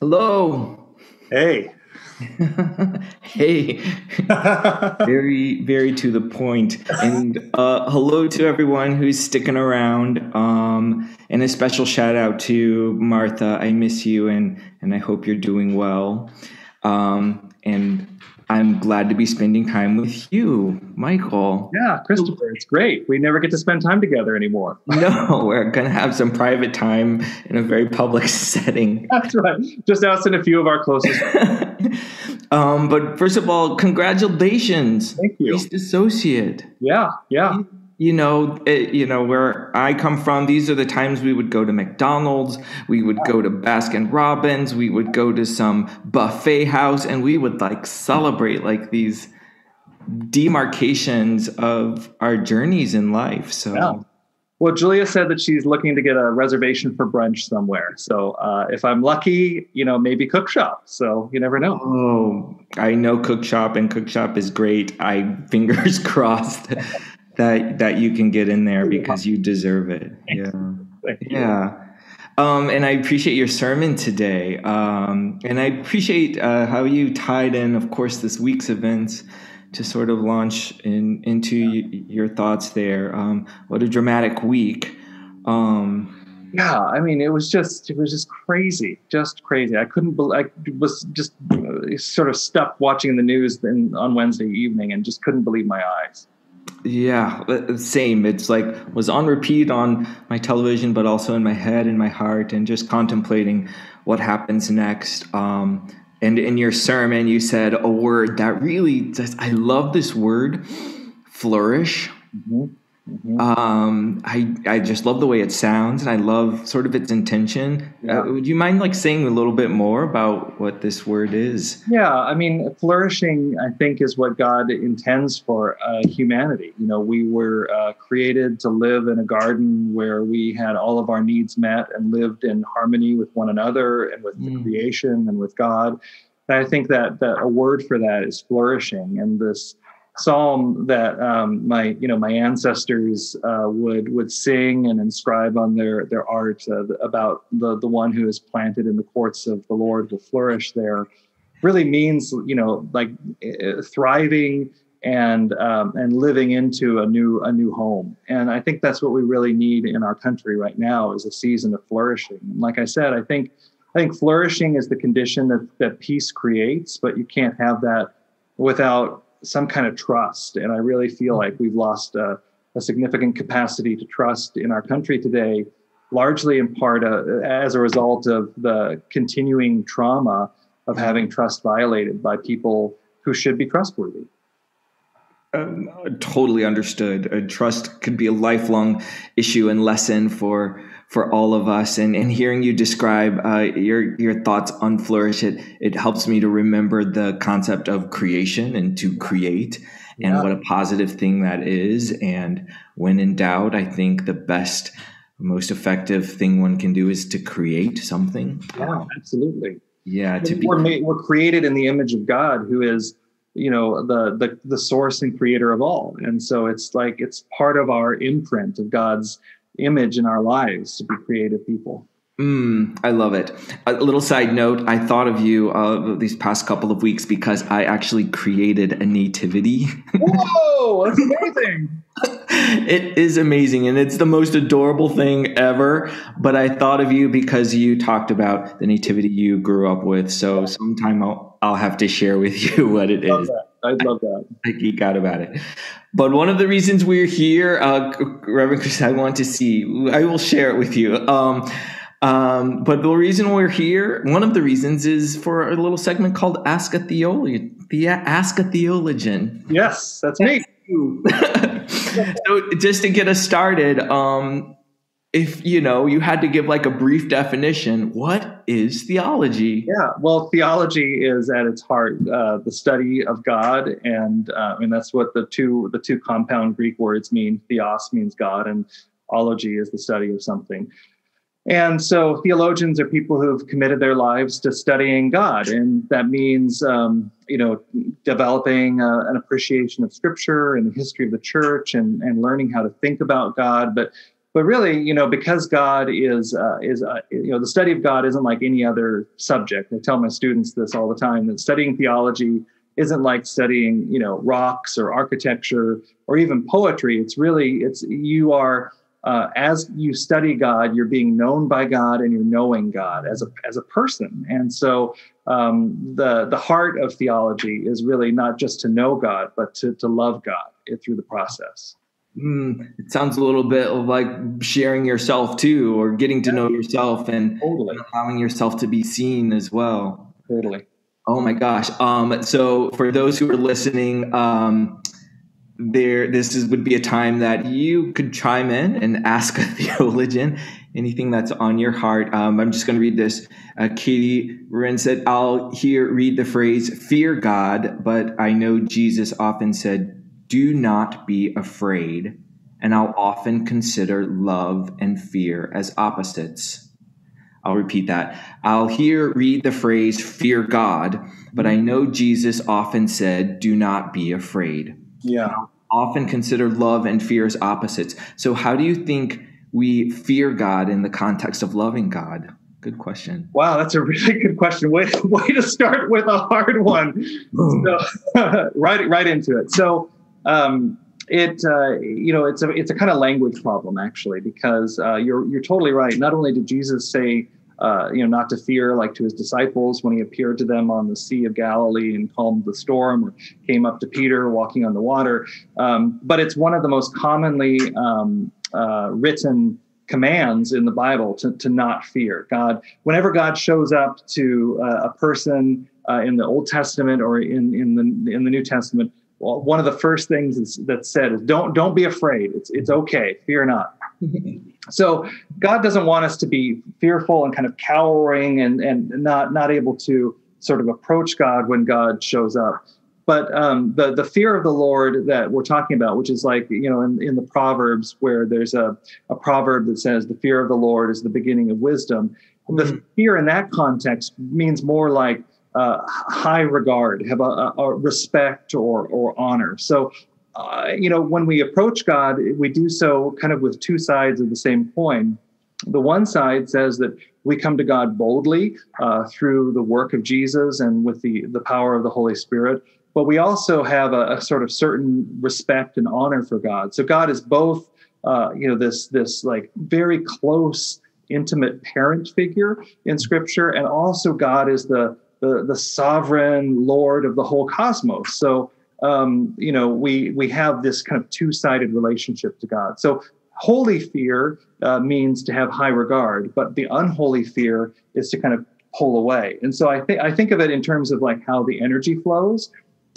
Hello. Hey. hey. very, very to the point. And uh, hello to everyone who's sticking around. Um, and a special shout out to Martha. I miss you and, and I hope you're doing well. Um, and I'm glad to be spending time with you, Michael. Yeah, Christopher, it's great. We never get to spend time together anymore. no, we're going to have some private time in a very public setting. That's right. Just us and a few of our closest. um, but first of all, congratulations. Thank you. Priest associate. Yeah, yeah you know, it, you know where I come from. These are the times we would go to McDonald's, we would go to Baskin Robbins, we would go to some buffet house, and we would like celebrate like these demarcations of our journeys in life. So. Yeah. Well, Julia said that she's looking to get a reservation for brunch somewhere. So uh, if I'm lucky, you know, maybe Cookshop. So you never know. Oh, I know Cookshop, and Cookshop is great. I fingers crossed that that you can get in there because you deserve it. Yeah. Yeah. Um, and I appreciate your sermon today. Um, and I appreciate uh, how you tied in, of course, this week's events to sort of launch in, into y- your thoughts there. Um, what a dramatic week. Um, yeah, I mean, it was just, it was just crazy, just crazy. I couldn't believe, I was just uh, sort of stuck watching the news on Wednesday evening and just couldn't believe my eyes. Yeah, uh, same. It's like was on repeat on my television, but also in my head and my heart, and just contemplating what happens next. Um, and in your sermon, you said a word that really just, I love this word, flourish. Mm-hmm. Mm-hmm. Um, I I just love the way it sounds, and I love sort of its intention. Yeah. Uh, would you mind like saying a little bit more about what this word is? Yeah, I mean, flourishing, I think, is what God intends for uh, humanity. You know, we were uh, created to live in a garden where we had all of our needs met and lived in harmony with one another and with mm. the creation and with God. And I think that that a word for that is flourishing, and this psalm that um, my you know my ancestors uh, would would sing and inscribe on their their art uh, about the the one who is planted in the courts of the Lord will flourish there. Really means you know like uh, thriving and um, and living into a new a new home. And I think that's what we really need in our country right now is a season of flourishing. And like I said I think I think flourishing is the condition that that peace creates but you can't have that without some kind of trust. And I really feel like we've lost a, a significant capacity to trust in our country today, largely in part uh, as a result of the continuing trauma of having trust violated by people who should be trustworthy. Um, totally understood. Uh, trust could be a lifelong issue and lesson for for all of us. And, and hearing you describe uh, your your thoughts on flourish, it it helps me to remember the concept of creation and to create, and yeah. what a positive thing that is. And when in doubt, I think the best, most effective thing one can do is to create something. Yeah, absolutely. Yeah, to be we're made, we're created in the image of God, who is you know the the the source and creator of all and so it's like it's part of our imprint of god's image in our lives to be creative people. Mm, I love it. A little side note: I thought of you uh, these past couple of weeks because I actually created a nativity. Whoa, that's amazing! it is amazing, and it's the most adorable thing ever. But I thought of you because you talked about the nativity you grew up with. So sometime I'll I'll have to share with you what it is. That. I love that. I geek out about it. But one of the reasons we're here, uh, Reverend Chris, I want to see. I will share it with you. Um, um, but the reason we're here, one of the reasons, is for a little segment called "Ask a Theologian." The Ask a Theologian. Yes, that's me. so just to get us started, um, if you know you had to give like a brief definition what is theology? Yeah well theology is at its heart uh, the study of god and uh, and that's what the two the two compound greek words mean. Theos means god and ology is the study of something. And so theologians are people who've committed their lives to studying god and that means um, you know developing uh, an appreciation of scripture and the history of the church and and learning how to think about god. But but really, you know, because God is uh, is uh, you know the study of God isn't like any other subject. I tell my students this all the time that studying theology isn't like studying you know rocks or architecture or even poetry. It's really it's you are uh, as you study God, you're being known by God and you're knowing God as a as a person. And so um, the the heart of theology is really not just to know God, but to to love God through the process. Mm, it sounds a little bit like sharing yourself too, or getting to know yourself and totally. allowing yourself to be seen as well. Totally. Oh my gosh. Um, so for those who are listening, um, there this is, would be a time that you could chime in and ask a theologian anything that's on your heart. Um, I'm just going to read this. Uh, Katie Wren said, "I'll here read the phrase fear God, but I know Jesus often said." Do not be afraid, and I'll often consider love and fear as opposites. I'll repeat that. I'll here read the phrase fear God, but I know Jesus often said, do not be afraid. Yeah. often consider love and fear as opposites. So, how do you think we fear God in the context of loving God? Good question. Wow, that's a really good question. Way, way to start with a hard one. So, right, right into it. So, um, it uh, you know it's a it's a kind of language problem actually because uh, you're you're totally right. Not only did Jesus say uh, you know not to fear like to his disciples when he appeared to them on the Sea of Galilee and calmed the storm, or came up to Peter walking on the water, um, but it's one of the most commonly um, uh, written commands in the Bible to, to not fear God. Whenever God shows up to uh, a person uh, in the Old Testament or in in the in the New Testament well, one of the first things that's said is don't don't be afraid. It's it's okay. Fear not. so God doesn't want us to be fearful and kind of cowering and and not not able to sort of approach God when God shows up. But um, the the fear of the Lord that we're talking about, which is like you know in, in the Proverbs where there's a, a proverb that says the fear of the Lord is the beginning of wisdom. Mm-hmm. The fear in that context means more like uh, high regard, have a, a, respect or, or honor. So, uh, you know, when we approach God, we do so kind of with two sides of the same coin. The one side says that we come to God boldly uh, through the work of Jesus and with the, the power of the Holy Spirit. But we also have a, a sort of certain respect and honor for God. So God is both, uh, you know, this this like very close, intimate parent figure in Scripture, and also God is the the, the sovereign Lord of the whole cosmos. So, um, you know, we, we have this kind of two sided relationship to God. So, holy fear uh, means to have high regard, but the unholy fear is to kind of pull away. And so, I think I think of it in terms of like how the energy flows.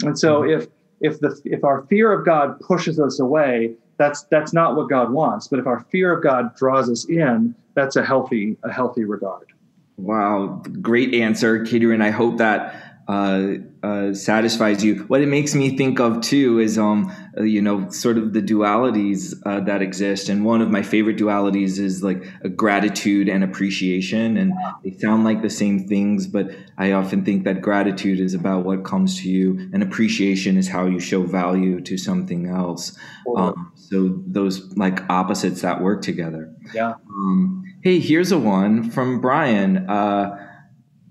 And so, mm-hmm. if if the if our fear of God pushes us away, that's that's not what God wants. But if our fear of God draws us in, that's a healthy a healthy regard. Wow, great answer, Katie. And I hope that uh, uh, satisfies you. What it makes me think of too is, um, uh, you know, sort of the dualities uh, that exist. And one of my favorite dualities is like a gratitude and appreciation, and they sound like the same things, but I often think that gratitude is about what comes to you, and appreciation is how you show value to something else. Um, so those like opposites that work together. Yeah. Um, hey, here's a one from Brian. Uh,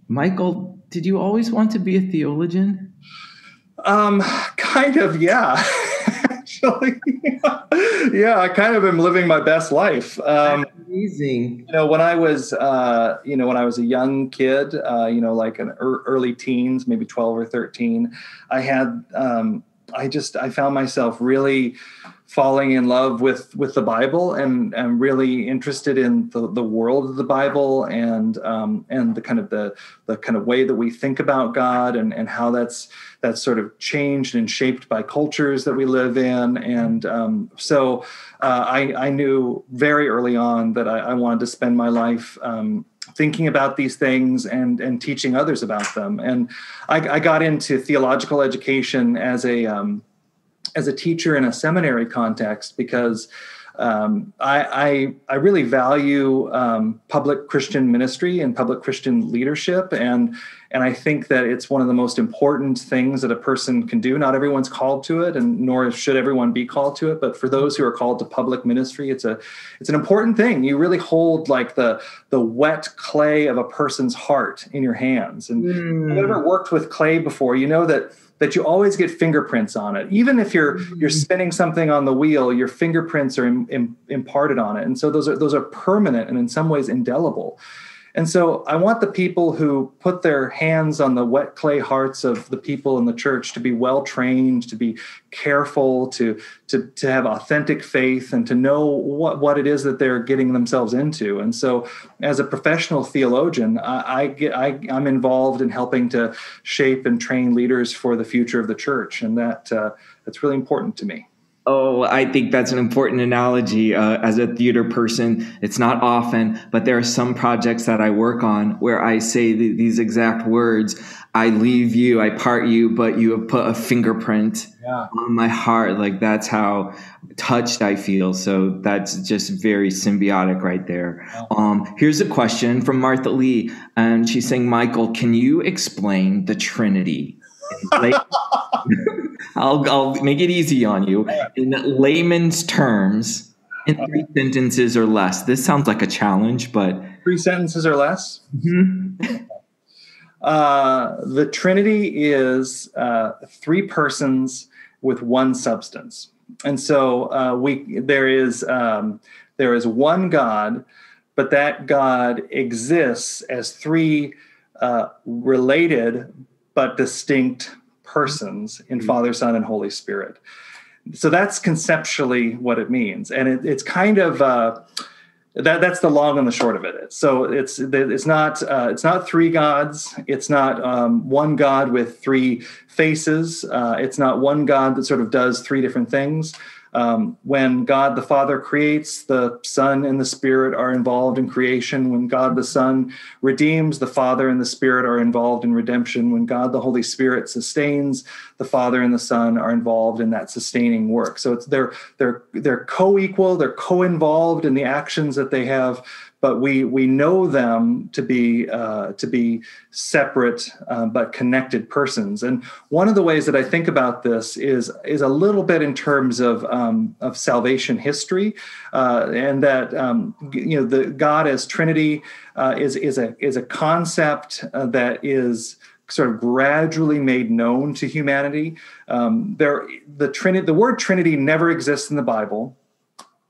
Michael did you always want to be a theologian? Um, kind of, yeah. Actually, yeah, I kind of am living my best life. Um, amazing. You know, when I was, uh, you know, when I was a young kid, uh, you know, like an early teens, maybe twelve or thirteen, I had, um, I just, I found myself really falling in love with with the Bible and I'm really interested in the, the world of the Bible and um, and the kind of the the kind of way that we think about God and and how that's that's sort of changed and shaped by cultures that we live in. And um, so uh, I, I knew very early on that I, I wanted to spend my life um, thinking about these things and and teaching others about them. And I, I got into theological education as a um, as a teacher in a seminary context because um, I, I, I really value um, public Christian ministry and public Christian leadership, and and I think that it's one of the most important things that a person can do. Not everyone's called to it, and nor should everyone be called to it. But for those who are called to public ministry, it's a it's an important thing. You really hold like the the wet clay of a person's heart in your hands. And mm. if you've ever worked with clay before, you know that that you always get fingerprints on it. Even if you're mm-hmm. you're spinning something on the wheel, your fingerprints are imparted on it, and so those are those are permanent and in some ways indelible. And so I want the people who put their hands on the wet clay hearts of the people in the church to be well trained, to be careful, to, to, to have authentic faith, and to know what, what it is that they're getting themselves into. And so, as a professional theologian, I, I get, I, I'm involved in helping to shape and train leaders for the future of the church. And that, uh, that's really important to me. Oh, I think that's an important analogy. Uh, as a theater person, it's not often, but there are some projects that I work on where I say th- these exact words. I leave you, I part you, but you have put a fingerprint yeah. on my heart. Like that's how touched I feel. So that's just very symbiotic right there. Yeah. Um, here's a question from Martha Lee, and she's saying, Michael, can you explain the Trinity? I'll, I'll make it easy on you. In layman's terms, in three sentences or less. This sounds like a challenge, but. Three sentences or less? Mm-hmm. Uh, the Trinity is uh, three persons with one substance. And so uh, we there is um, there is one God, but that God exists as three uh, related but distinct persons in mm-hmm. Father, Son, and Holy Spirit. So that's conceptually what it means, and it, it's kind of uh, that. That's the long and the short of it. So it's it's not uh, it's not three gods. It's not um, one God with three faces. Uh, it's not one God that sort of does three different things. Um, when God the Father creates, the Son and the Spirit are involved in creation. When God the Son redeems, the Father and the Spirit are involved in redemption. When God the Holy Spirit sustains, the Father and the Son are involved in that sustaining work. So it's they're they're they're co-equal, they're co-involved in the actions that they have but we we know them to be uh, to be separate uh, but connected persons. And one of the ways that I think about this is is a little bit in terms of um, of salvation history, uh, and that um, you know the God as Trinity uh, is is a is a concept uh, that is sort of gradually made known to humanity. Um, there, the Trinity, the word Trinity never exists in the Bible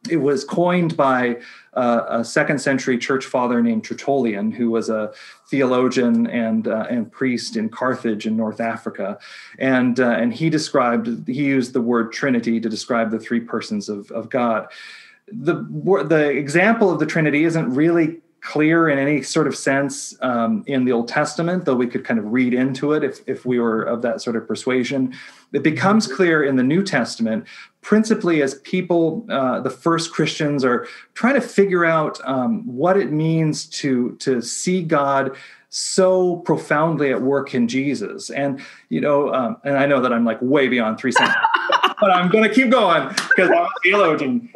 it was coined by uh, a second century church father named Tertullian, who was a theologian and uh, and priest in Carthage in North Africa, and uh, and he described he used the word Trinity to describe the three persons of of God. The the example of the Trinity isn't really clear in any sort of sense um, in the Old Testament, though we could kind of read into it if, if we were of that sort of persuasion. It becomes clear in the New Testament, principally as people, uh, the first Christians, are trying to figure out um, what it means to, to see God so profoundly at work in Jesus. And, you know, um, and I know that I'm like way beyond three sentences. but I'm going to keep going because I'm a theologian.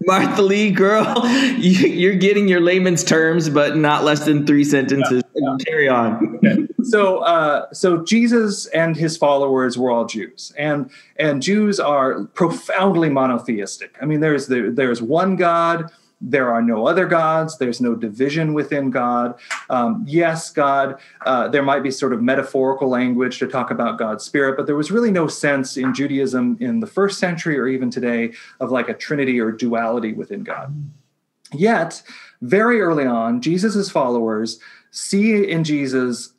Martha Lee, girl, you, are getting your layman's terms, but not less than three sentences. Yeah, yeah. Carry on. Okay. So, uh, so Jesus and his followers were all Jews, and and Jews are profoundly monotheistic. I mean, there's there, there's one God there are no other gods. There's no division within God. Um, yes, God, uh, there might be sort of metaphorical language to talk about God's spirit, but there was really no sense in Judaism in the first century or even today of like a trinity or duality within God. Yet, very early on, Jesus' followers see in Jesus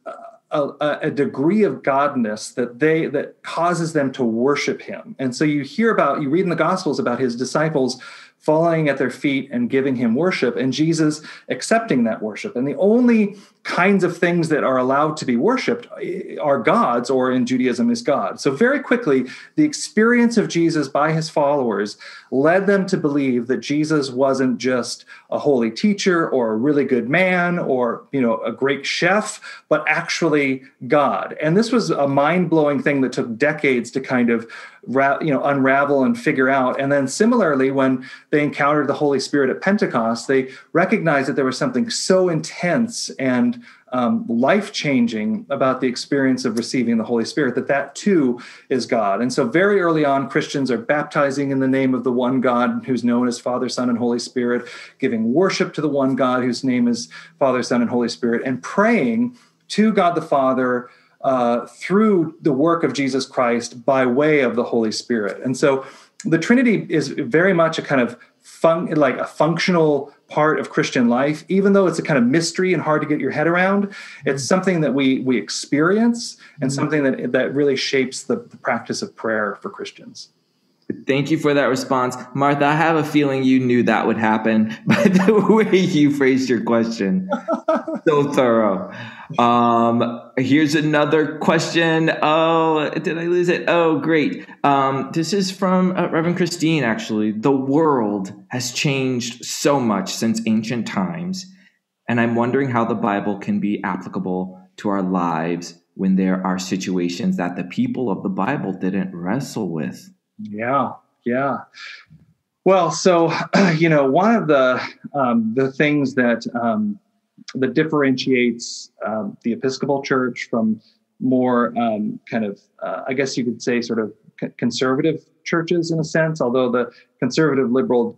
a, a, degree of godness that they that causes them to worship him and so you hear about you read in the gospels about his disciples falling at their feet and giving him worship, and Jesus accepting that worship. And the only kinds of things that are allowed to be worshiped eh, are gods, or in Judaism is God. So, very quickly, the experience of Jesus by his followers led them to believe that Jesus wasn't just a holy teacher or a really good man or you know a great chef, but actually God. And this was a mind blowing thing that took decades to kind of you know unravel and figure out and then similarly when they encountered the holy spirit at pentecost they recognized that there was something so intense and um, life changing about the experience of receiving the Holy Spirit, that that too is God. And so, very early on, Christians are baptizing in the name of the one God who's known as Father, Son, and Holy Spirit, giving worship to the one God whose name is Father, Son, and Holy Spirit, and praying to God the Father uh, through the work of Jesus Christ by way of the Holy Spirit. And so the Trinity is very much a kind of fun, like a functional part of Christian life, even though it's a kind of mystery and hard to get your head around. It's something that we we experience and mm-hmm. something that that really shapes the, the practice of prayer for Christians. Thank you for that response. Martha, I have a feeling you knew that would happen by the way you phrased your question. so thorough. Um, here's another question. Oh, did I lose it? Oh, great. Um, this is from uh, Reverend Christine, actually. The world has changed so much since ancient times, and I'm wondering how the Bible can be applicable to our lives when there are situations that the people of the Bible didn't wrestle with. Yeah, yeah. Well, so you know, one of the um, the things that um, that differentiates um, the Episcopal Church from more um, kind of, uh, I guess you could say, sort of conservative churches in a sense, although the conservative liberal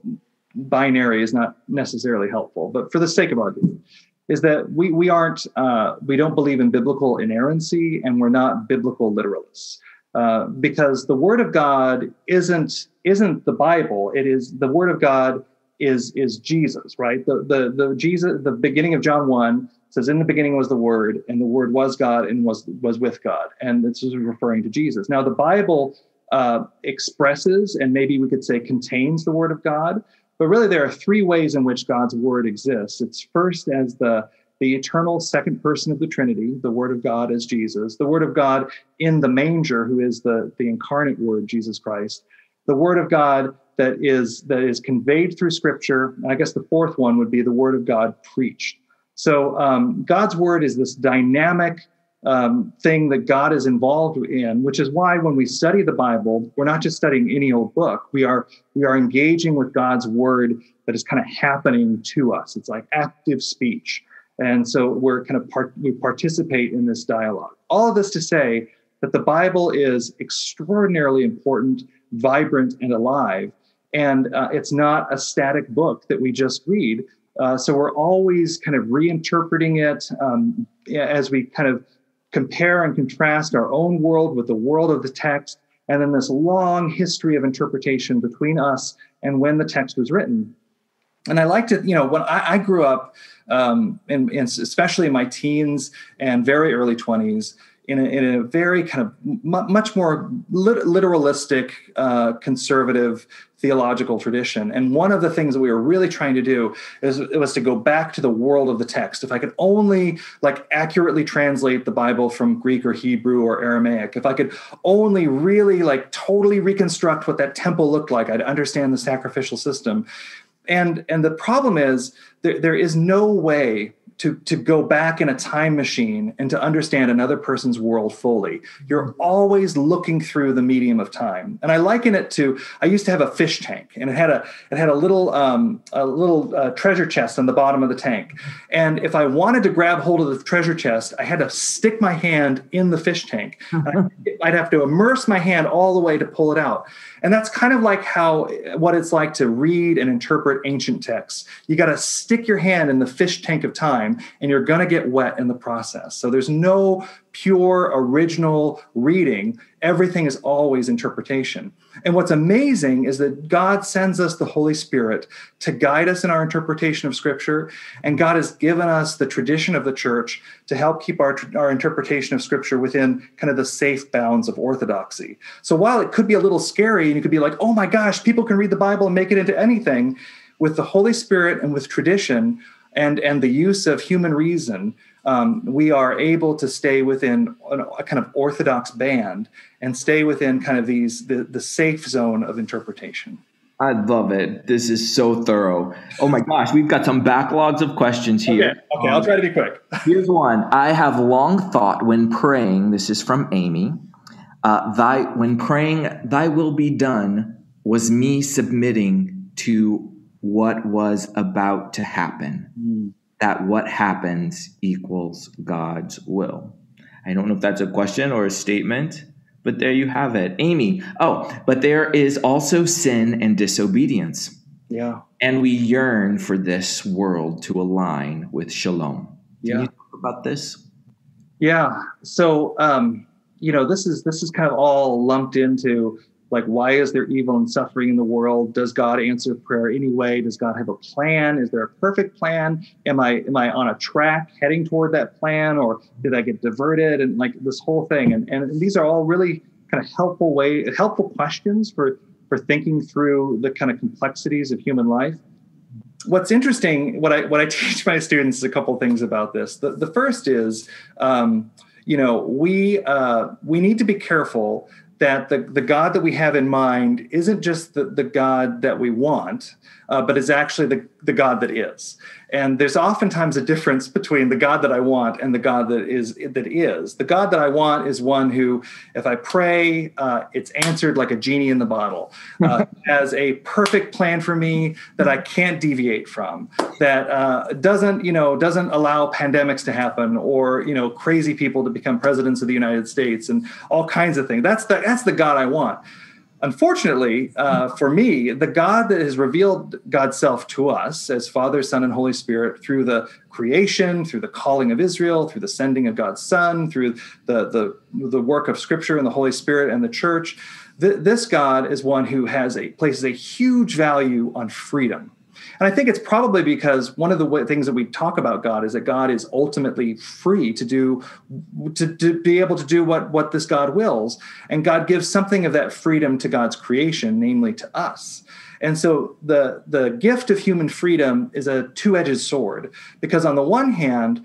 binary is not necessarily helpful. But for the sake of argument, is that we we aren't uh, we don't believe in biblical inerrancy and we're not biblical literalists. Uh, because the word of God isn't isn't the Bible. It is the word of God is is Jesus, right? The the the Jesus the beginning of John one says, "In the beginning was the Word, and the Word was God, and was was with God." And this is referring to Jesus. Now, the Bible uh, expresses, and maybe we could say contains the Word of God, but really there are three ways in which God's Word exists. It's first as the the eternal second person of the Trinity, the Word of God as Jesus, the Word of God in the manger, who is the, the incarnate Word, Jesus Christ, the Word of God that is that is conveyed through Scripture. And I guess the fourth one would be the Word of God preached. So um, God's Word is this dynamic um, thing that God is involved in, which is why when we study the Bible, we're not just studying any old book. We are we are engaging with God's Word that is kind of happening to us. It's like active speech. And so we're kind of part, we participate in this dialogue. All of this to say that the Bible is extraordinarily important, vibrant, and alive. And uh, it's not a static book that we just read. Uh, so we're always kind of reinterpreting it um, as we kind of compare and contrast our own world with the world of the text, and then this long history of interpretation between us and when the text was written. And I like to, you know, when I, I grew up, um, especially in my teens and very early 20s, in a, in a very kind of much more lit- literalistic, uh, conservative theological tradition. And one of the things that we were really trying to do is it was to go back to the world of the text. If I could only like accurately translate the Bible from Greek or Hebrew or Aramaic, if I could only really like totally reconstruct what that temple looked like, I'd understand the sacrificial system and and the problem is there, there is no way to, to go back in a time machine and to understand another person's world fully. You're always looking through the medium of time. And I liken it to I used to have a fish tank, and it had a it had a little um, a little uh, treasure chest on the bottom of the tank. And if I wanted to grab hold of the treasure chest, I had to stick my hand in the fish tank. I'd have to immerse my hand all the way to pull it out. And that's kind of like how what it's like to read and interpret ancient texts. You got to stick your hand in the fish tank of time and you're going to get wet in the process. So there's no pure original reading. Everything is always interpretation. And what's amazing is that God sends us the Holy Spirit to guide us in our interpretation of Scripture. And God has given us the tradition of the church to help keep our, our interpretation of Scripture within kind of the safe bounds of orthodoxy. So while it could be a little scary and you could be like, oh my gosh, people can read the Bible and make it into anything, with the Holy Spirit and with tradition and, and the use of human reason, um, we are able to stay within a kind of orthodox band and stay within kind of these the, the safe zone of interpretation. I love it. This is so thorough. Oh my gosh, we've got some backlogs of questions here. Okay, okay um, I'll try to be quick. here's one. I have long thought when praying. This is from Amy. Uh, thy when praying, "Thy will be done," was me submitting to what was about to happen. Mm. That what happens equals God's will. I don't know if that's a question or a statement. But there you have it. Amy. Oh, but there is also sin and disobedience. Yeah. And we yearn for this world to align with shalom. Can yeah. you talk about this? Yeah. So um, you know, this is this is kind of all lumped into like why is there evil and suffering in the world? Does god answer prayer anyway? Does god have a plan? Is there a perfect plan? Am i am i on a track heading toward that plan or did i get diverted? And like this whole thing. And and these are all really kind of helpful way helpful questions for for thinking through the kind of complexities of human life. What's interesting what i what i teach my students is a couple things about this. The, the first is um, you know we uh, we need to be careful that the, the God that we have in mind isn't just the, the God that we want, uh, but is actually the, the God that is. And there's oftentimes a difference between the God that I want and the God that is that is. The God that I want is one who, if I pray, uh, it's answered like a genie in the bottle, uh, has a perfect plan for me that I can't deviate from, that uh, doesn't you know doesn't allow pandemics to happen or you know crazy people to become presidents of the United States and all kinds of things. That's the that's the God I want. Unfortunately, uh, for me, the God that has revealed God's self to us as Father, Son, and Holy Spirit through the creation, through the calling of Israel, through the sending of God's Son, through the, the, the work of Scripture and the Holy Spirit and the church, th- this God is one who has a places a huge value on freedom and I think it's probably because one of the things that we talk about God is that God is ultimately free to do, to, to be able to do what, what this God wills. And God gives something of that freedom to God's creation, namely to us. And so the, the gift of human freedom is a two edged sword because, on the one hand,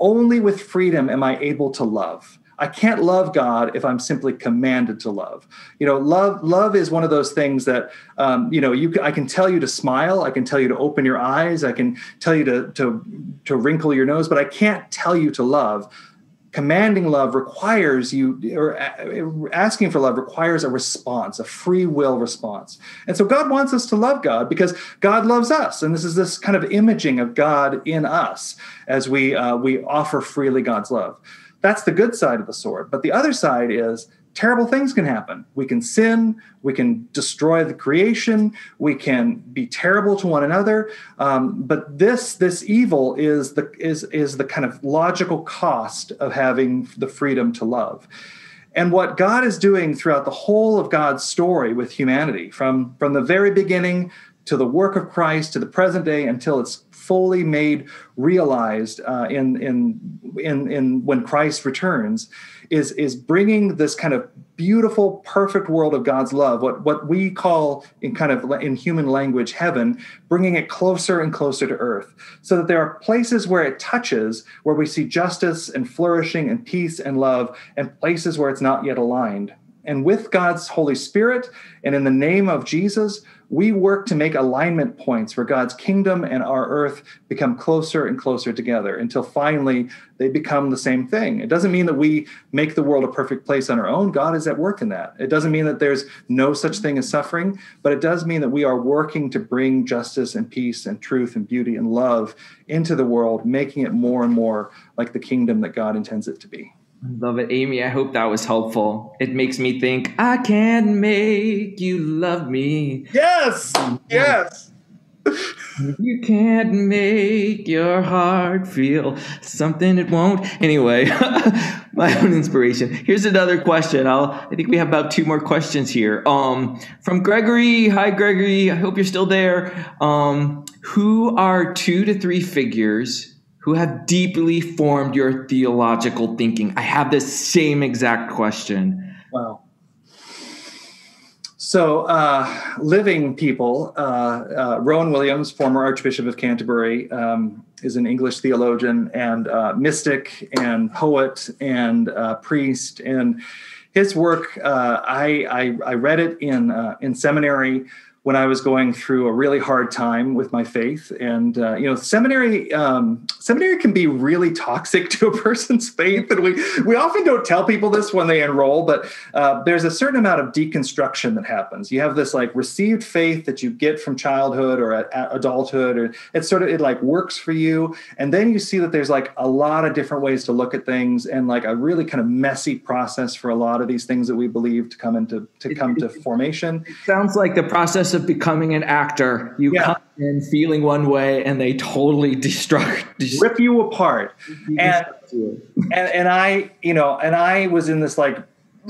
only with freedom am I able to love. I can't love God if I'm simply commanded to love. You know, love love is one of those things that um, you know you I can tell you to smile, I can tell you to open your eyes, I can tell you to to to wrinkle your nose, but I can't tell you to love. Commanding love requires you, or asking for love requires a response, a free will response. And so God wants us to love God because God loves us, and this is this kind of imaging of God in us as we uh, we offer freely God's love. That's the good side of the sword. But the other side is terrible things can happen. We can sin, we can destroy the creation, we can be terrible to one another. Um, but this this evil is the is is the kind of logical cost of having the freedom to love. And what God is doing throughout the whole of God's story with humanity, from from the very beginning to the work of Christ to the present day until it's fully made realized uh, in, in in in when Christ returns is is bringing this kind of beautiful perfect world of God's love what what we call in kind of in human language heaven bringing it closer and closer to earth so that there are places where it touches where we see justice and flourishing and peace and love and places where it's not yet aligned and with God's Holy Spirit and in the name of Jesus we work to make alignment points where God's kingdom and our earth become closer and closer together until finally they become the same thing. It doesn't mean that we make the world a perfect place on our own. God is at work in that. It doesn't mean that there's no such thing as suffering, but it does mean that we are working to bring justice and peace and truth and beauty and love into the world, making it more and more like the kingdom that God intends it to be. Love it, Amy. I hope that was helpful. It makes me think I can make you love me. Yes, yes. you can't make your heart feel something it won't. Anyway, my own inspiration. Here's another question. I'll. I think we have about two more questions here. Um, from Gregory. Hi, Gregory. I hope you're still there. Um, who are two to three figures who have deeply formed your theological thinking? I have the same exact question. Wow. So, uh, living people, uh, uh, Rowan Williams, former Archbishop of Canterbury, um, is an English theologian and uh, mystic and poet and uh, priest. And his work, uh, I, I, I, read it in, in seminary when I was going through a really hard time with my faith. And uh, you know, seminary um, seminary can be really toxic to a person's faith, and we we often don't tell people this when they enroll. But uh, there's a certain amount of deconstruction that happens. You have this like received faith that you get from childhood or at, at adulthood, or it's sort of it like works for you, and then you see that there's like a lot of different ways to look at things, and like a really kind of messy process for a lot of these things that we believe to come into to come to formation. It sounds like the process of becoming an actor. You yeah. come in feeling one way, and they totally destruct, rip you apart. And, and and I, you know, and I was in this like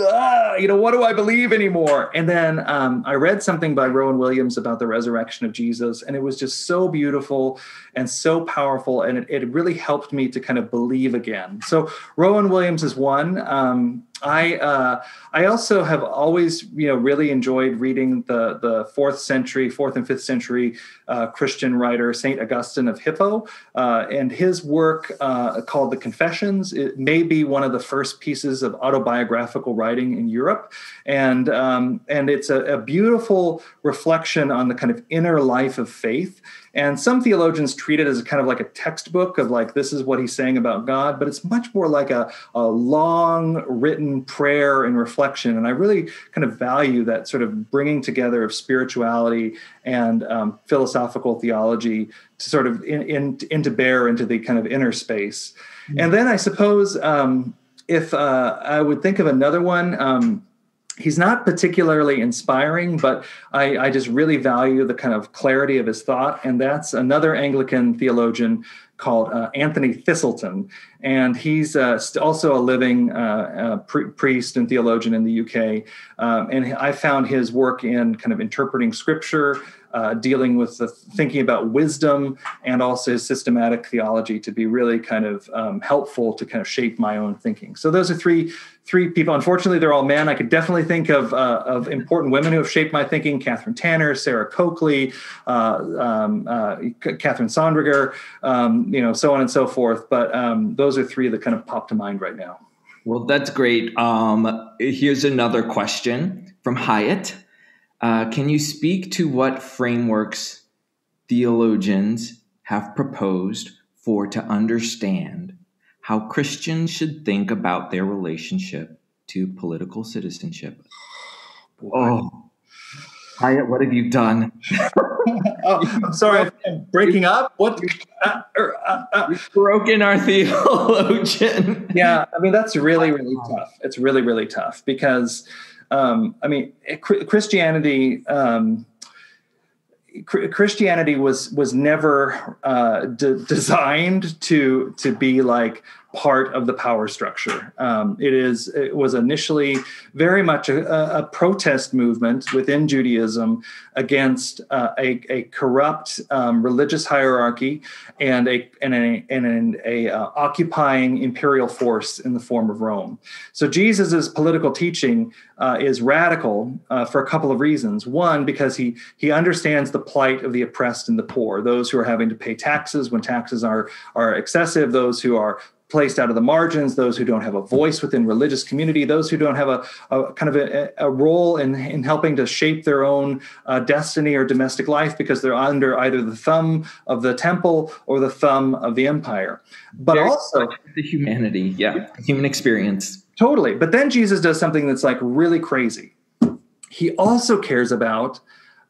ah, you know, what do I believe anymore? And then um, I read something by Rowan Williams about the resurrection of Jesus, and it was just so beautiful and so powerful, and it, it really helped me to kind of believe again. So Rowan Williams is one. Um, I uh, I also have always you know really enjoyed reading the the fourth century, fourth and fifth century uh, Christian writer Saint Augustine of Hippo, uh, and his work uh, called the Confessions. It may be one of the first pieces of autobiographical writing in Europe, and um, and it's a, a beautiful reflection on the kind of inner life of faith and some theologians treat it as kind of like a textbook of like, this is what he's saying about God, but it's much more like a, a long written prayer and reflection. And I really kind of value that sort of bringing together of spirituality and um, philosophical theology to sort of in, in, into bear into the kind of inner space. Mm-hmm. And then I suppose um, if uh, I would think of another one, um, he's not particularly inspiring, but I, I, just really value the kind of clarity of his thought. And that's another Anglican theologian called uh, Anthony Thiselton. And he's uh, also a living uh, uh priest and theologian in the UK. Um, and I found his work in kind of interpreting scripture, uh, dealing with the thinking about wisdom and also systematic theology to be really kind of um, helpful to kind of shape my own thinking. So those are three three people. Unfortunately, they're all men. I could definitely think of uh, of important women who have shaped my thinking: Kathryn Tanner, Sarah Coakley, uh, um, uh, Katherine Sonderegger, um, you know, so on and so forth. But um, those are three that kind of pop to mind right now. Well, that's great. Um, here's another question from Hyatt. Uh, can you speak to what frameworks theologians have proposed for to understand how Christians should think about their relationship to political citizenship? Oh, Hyatt, what have you done? oh, I'm sorry, I'm breaking up. What? Uh, uh, uh. You've broken our theologian. yeah, I mean that's really, really tough. It's really, really tough because um, I mean, Christianity. Um, Christianity was was never uh, de- designed to to be like part of the power structure. Um, it is it was initially very much a, a protest movement within Judaism against uh, a, a, corrupt um, religious hierarchy and a and a, and a, uh, occupying imperial force in the form of Rome. So Jesus's political teaching uh, is radical uh, for a couple of reasons. One, because he he understands the plight of the oppressed and the poor, those who are having to pay taxes when taxes are are excessive, those who are placed out of the margins, those who don't have a voice within religious community, those who don't have a, a kind of a, a, role in, in helping to shape their own uh, destiny or domestic life because they're under either the thumb of the temple or the thumb of the empire. But Very also the humanity, yeah, human experience. Totally. But then Jesus does something that's like really crazy. He also cares about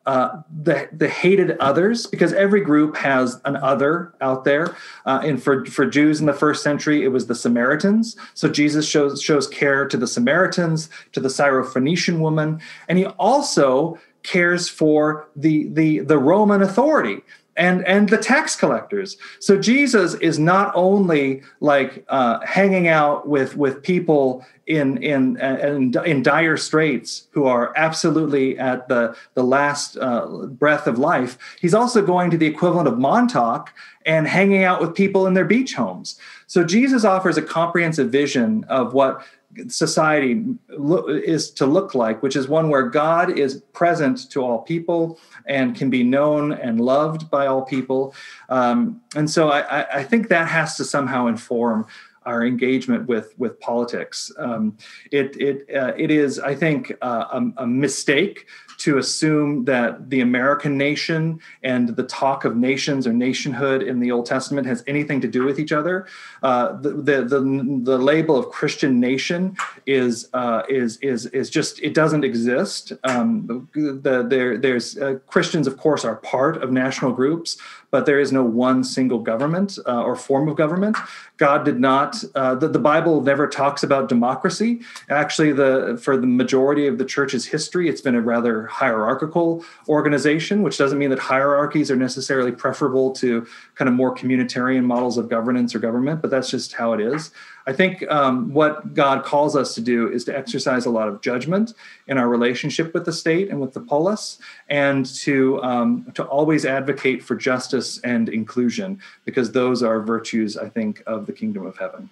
uh, the the hated others because every group has an other out there. Uh, and for for Jews in the first century it was the Samaritans. So Jesus shows shows care to the Samaritans to the Syrophoenician woman and he also cares for the the the Roman authority and and the tax collectors. So jesus is not only like uh, hanging out with with people in in in, in dire straits who are absolutely at the the last uh, breath of life he's also going to the equivalent of montauk and hanging out with people in their beach homes. So jesus offers a comprehensive vision of what society lo- is to look like, which is one where God is present to all people and can be known and loved by all people. Um, and so I, I, think that has to somehow inform our engagement with with politics. Um, it it uh, it is, I think, uh, a, a mistake to assume that the American nation and the talk of nations or nationhood in the Old Testament has anything to do with each other. Uh, the, the, the the label of Christian nation is uh, is is is just it doesn't exist. Um, the, there there's uh, Christians, of course, are part of national groups, but there is no one single government uh, or form of government. God did not. Uh, the, the Bible never talks about democracy. Actually, the for the majority of the church's history, it's been a rather hierarchical organization, which doesn't mean that hierarchies are necessarily preferable to kind of more communitarian models of governance or government, but that's just how it is. I think um, what God calls us to do is to exercise a lot of judgment in our relationship with the state and with the polis, and to um, to always advocate for justice and inclusion, because those are virtues, I think, of the kingdom of heaven.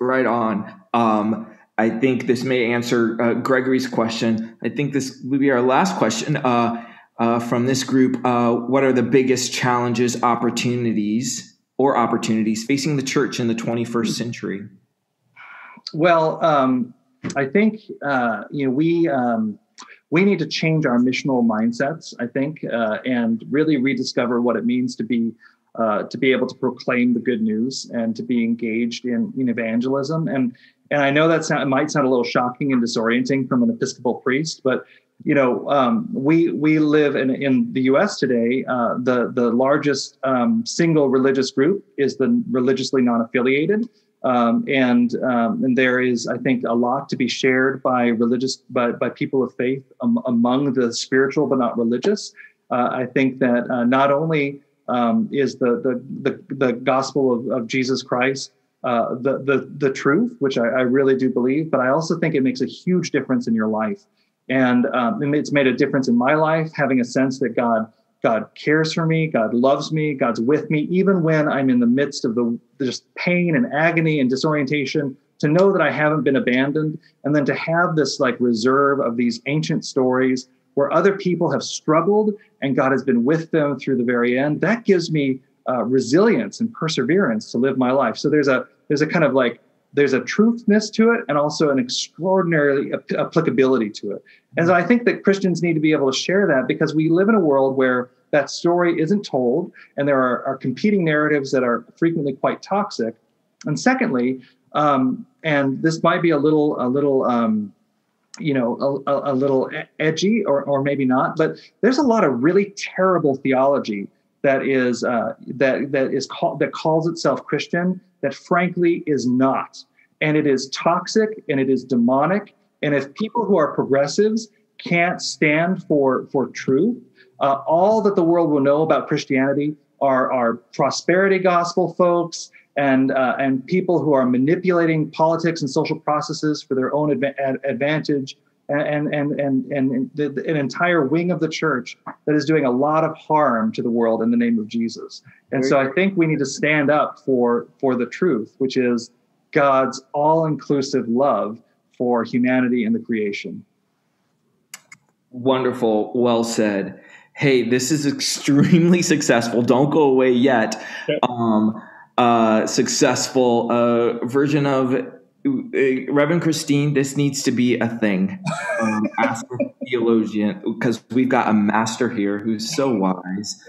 Right on. Um, I think this may answer uh, Gregory's question. I think this will be our last question uh, uh, from this group. Uh, what are the biggest challenges, opportunities, or opportunities facing the church in the 21st century? Well, um, I think uh, you know we um, we need to change our missional mindsets. I think uh, and really rediscover what it means to be uh, to be able to proclaim the good news and to be engaged in, in evangelism. And and I know that sound, it might sound a little shocking and disorienting from an Episcopal priest, but you know, um, we we live in in the U.S. today. Uh, the the largest um, single religious group is the religiously non-affiliated, um, and um, and there is, I think, a lot to be shared by religious by by people of faith among the spiritual but not religious. Uh, I think that uh, not only um, is the, the the the gospel of, of Jesus Christ uh, the the the truth, which I, I really do believe, but I also think it makes a huge difference in your life. And um, it's made a difference in my life, having a sense that God God cares for me, God loves me, God's with me, even when I'm in the midst of the just pain and agony and disorientation. To know that I haven't been abandoned, and then to have this like reserve of these ancient stories where other people have struggled and God has been with them through the very end. That gives me uh, resilience and perseverance to live my life. So there's a there's a kind of like there's a truthness to it and also an extraordinarily applicability to it. And so I think that Christians need to be able to share that because we live in a world where that story isn't told and there are, are competing narratives that are frequently quite toxic. And secondly, um, and this might be a little, a little, um, you know, a, a, little edgy or, or maybe not, but there's a lot of really terrible theology that is uh, that that is called that calls itself Christian that frankly is not, and it is toxic and it is demonic. And if people who are progressives can't stand for for truth, uh, all that the world will know about Christianity are are prosperity gospel folks and uh, and people who are manipulating politics and social processes for their own adva- advantage and and and and, the, an entire wing of the church that is doing a lot of harm to the world in the name of Jesus. And so I think we need to stand up for for the truth, which is God's all-inclusive love for humanity and the creation. Wonderful, well said. Hey, this is extremely successful. Don't go away yet. Um, uh, successful uh, version of Reverend Christine, this needs to be a thing. Um, ask a theologian because we've got a master here who's so wise.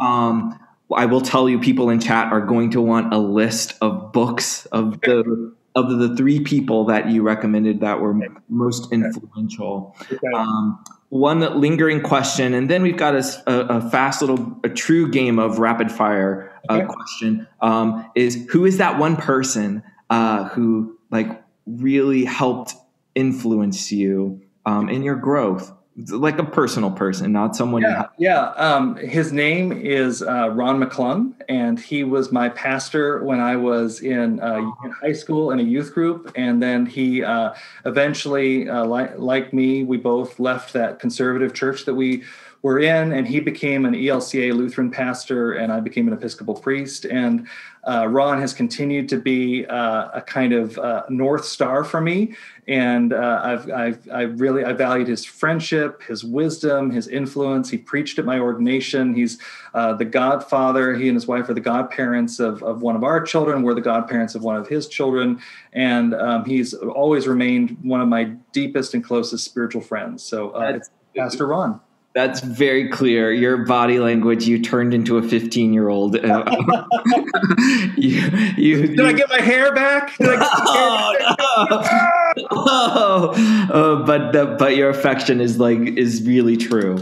Um, I will tell you, people in chat are going to want a list of books of the of the three people that you recommended that were most influential. Um, one lingering question, and then we've got a, a, fast little, a true game of rapid fire uh, question. Um, is who is that one person uh, who like really helped influence you um, in your growth? Like a personal person, not someone. Yeah, yeah. Um, his name is uh, Ron McClung, and he was my pastor when I was in, uh, in high school in a youth group. And then he uh, eventually, uh, like like me, we both left that conservative church that we were in, and he became an ELCA Lutheran pastor, and I became an Episcopal priest. And uh, Ron has continued to be uh, a kind of uh, north star for me, and uh, I've, I've, I've really I valued his friendship, his wisdom, his influence. He preached at my ordination. He's uh, the godfather. He and his wife are the godparents of, of one of our children. We're the godparents of one of his children, and um, he's always remained one of my deepest and closest spiritual friends. So uh, it's Pastor Ron. That's very clear. Your body language, you turned into a 15 year old. you, you, Did I get my hair back? Did I get oh, hair back? oh, oh, but the, but your affection is like is really true.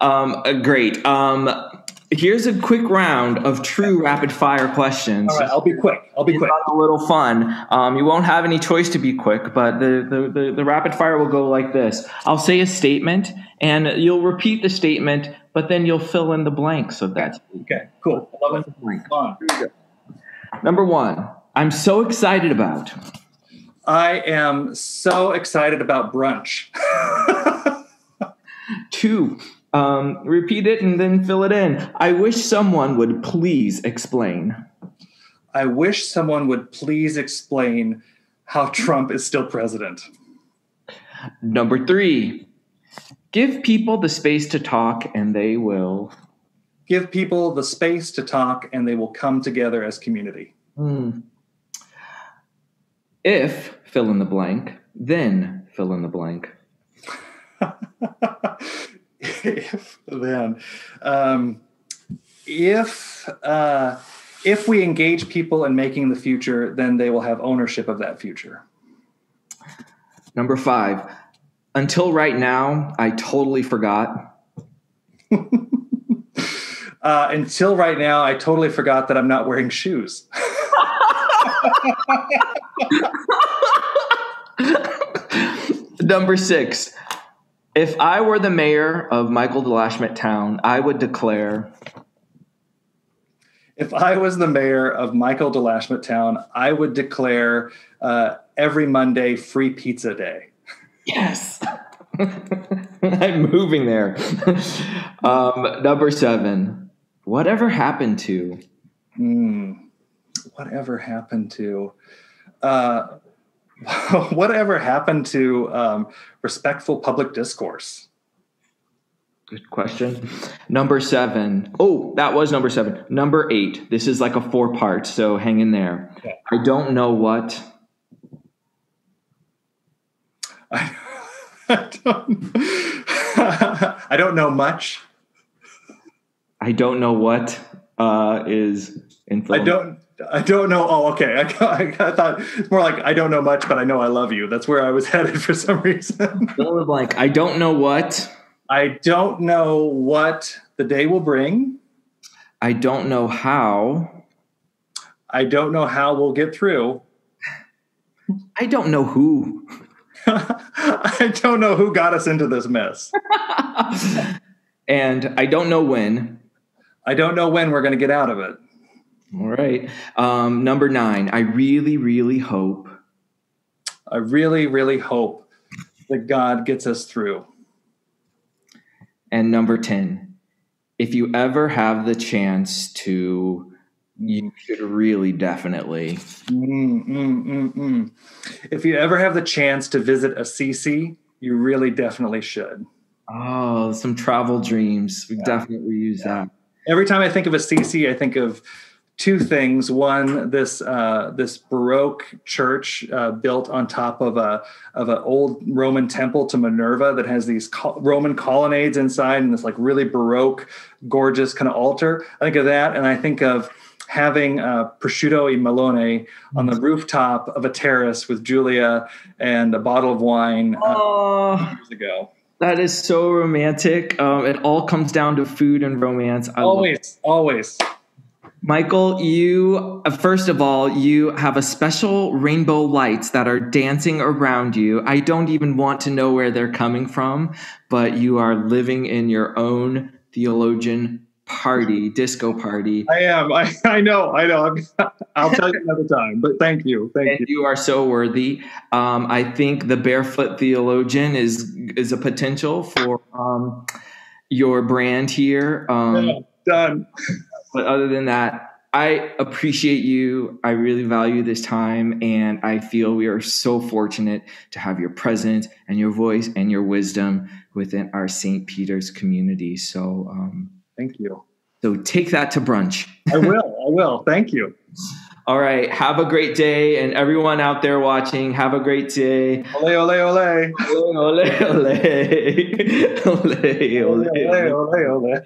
Um, uh, great. Um, Here's a quick round of true rapid fire questions. All right, I'll be quick. I'll be quick. A little fun. Um, you won't have any choice to be quick, but the, the, the, the rapid fire will go like this I'll say a statement, and you'll repeat the statement, but then you'll fill in the blanks of that. Okay, cool. Love it. On. Number one, I'm so excited about. I am so excited about brunch. Two, um, repeat it and then fill it in. I wish someone would please explain. I wish someone would please explain how Trump is still president. Number three, give people the space to talk and they will. Give people the space to talk and they will come together as community. Hmm. If fill in the blank, then fill in the blank. if then um, if uh, if we engage people in making the future then they will have ownership of that future. Number five. Until right now i totally forgot. Uh, until right now i totally forgot that i'm not wearing shoes. Number six if I were the mayor of Michael DeLashmutt Town, I would declare. If I was the mayor of Michael DeLashmutt Town, I would declare uh, every Monday free pizza day. Yes. I'm moving there. um, number seven. Whatever happened to? Mm, whatever happened to? Uh, whatever happened to um, respectful public discourse? Good question. Number seven. Oh, that was number seven. Number eight. This is like a four part, so hang in there. Okay. I don't know what. I, I, don't, I don't know much. I don't know what uh, is influence. I don't. I don't know. Oh, okay. I, I, I, thought it's more like I don't know much, but I know I love you. That's where I was headed for some reason. like I don't know what. I don't know what the day will bring. I don't know how. I don't know how we'll get through. I don't know who. I don't know who got us into this mess. and I don't know when. I don't know when we're going to get out of it. All right. Um, number nine, I really, really hope. I really, really hope that God gets us through. And number 10, if you ever have the chance to, you should really definitely. Mm, mm, mm, mm. if you ever have the chance to visit Assisi, you really definitely should. Oh, some travel dreams. We yeah. definitely use yeah. that. Every time I think of Assisi, I think of two things. One, this uh, this Baroque church uh, built on top of a of an old Roman temple to Minerva that has these co- Roman colonnades inside and this like really Baroque, gorgeous kind of altar. I think of that, and I think of having uh, prosciutto e melone on the rooftop of a terrace with Julia and a bottle of wine uh, years ago. That is so romantic. Um, it all comes down to food and romance. I always, always. Michael, you, uh, first of all, you have a special rainbow lights that are dancing around you. I don't even want to know where they're coming from, but you are living in your own theologian party, disco party. I am. I, I know. I know. I'll tell you another time, but thank you. Thank and you. You are so worthy. Um, I think the barefoot theologian is is a potential for um, your brand here. Um, Yeah, done. But other than that, I appreciate you. I really value this time, and I feel we are so fortunate to have your presence and your voice and your wisdom within our St. Peter's community. So, um, Thank you. so take that to brunch. I will. I will. Thank you. All right. Have a great day, and everyone out there watching, have a great day. Ole, ole, ole. Ole, ole, ole, ole, ole. Ole, ole, ole, ole.